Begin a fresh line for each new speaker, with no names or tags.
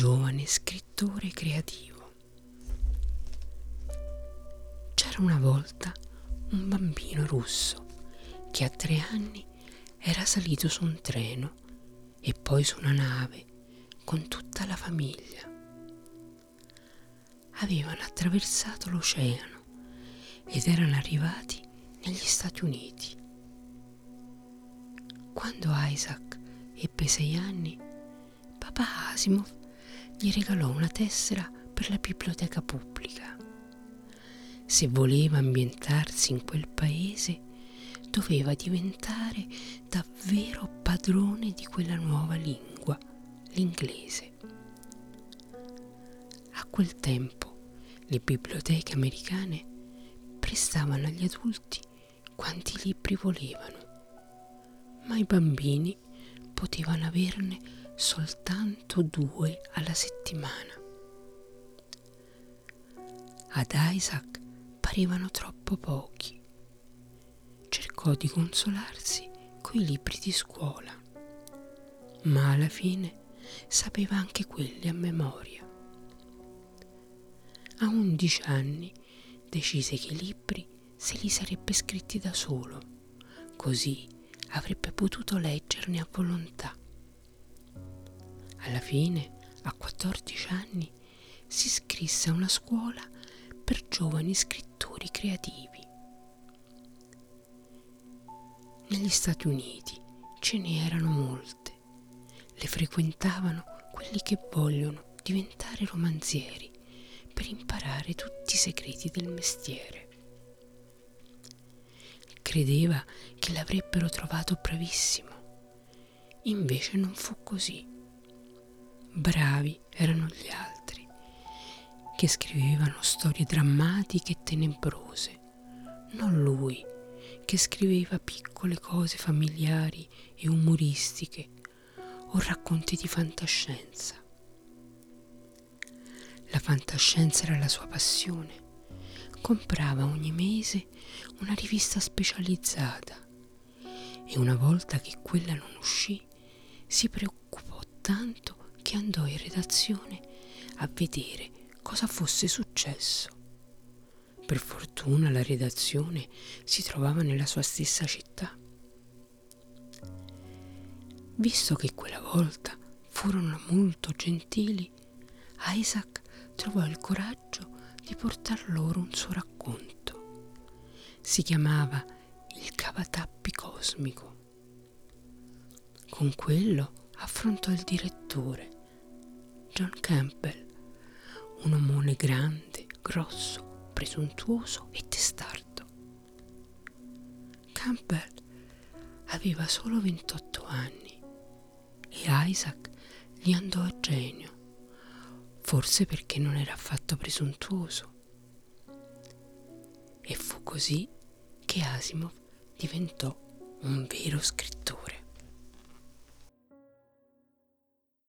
giovane scrittore creativo. C'era una volta un bambino russo che a tre anni era salito su un treno e poi su una nave con tutta la famiglia. Avevano attraversato l'oceano ed erano arrivati negli Stati Uniti. Quando Isaac ebbe sei anni, papà Asimov gli regalò una tessera per la biblioteca pubblica. Se voleva ambientarsi in quel paese, doveva diventare davvero padrone di quella nuova lingua, l'inglese. A quel tempo le biblioteche americane prestavano agli adulti quanti libri volevano, ma i bambini potevano averne soltanto due alla settimana. Ad Isaac parevano troppo pochi. Cercò di consolarsi coi libri di scuola, ma alla fine sapeva anche quelli a memoria. A undici anni decise che i libri se li sarebbe scritti da solo, così avrebbe potuto leggerne a volontà. Fine, a 14 anni, si iscrisse a una scuola per giovani scrittori creativi. Negli Stati Uniti ce ne erano molte. Le frequentavano quelli che vogliono diventare romanzieri per imparare tutti i segreti del mestiere. Credeva che l'avrebbero trovato bravissimo, invece non fu così. Bravi erano gli altri, che scrivevano storie drammatiche e tenebrose, non lui, che scriveva piccole cose familiari e umoristiche o racconti di fantascienza. La fantascienza era la sua passione. Comprava ogni mese una rivista specializzata e una volta che quella non uscì si preoccupò tanto che andò in redazione a vedere cosa fosse successo. Per fortuna la redazione si trovava nella sua stessa città. Visto che quella volta furono molto gentili, Isaac trovò il coraggio di portar loro un suo racconto. Si chiamava Il cavatappi cosmico. Con quello affrontò il direttore, John Campbell, un omone grande, grosso, presuntuoso e testardo. Campbell aveva solo 28 anni e Isaac gli andò a genio, forse perché non era affatto presuntuoso. E fu così che Asimov diventò un vero scrittore.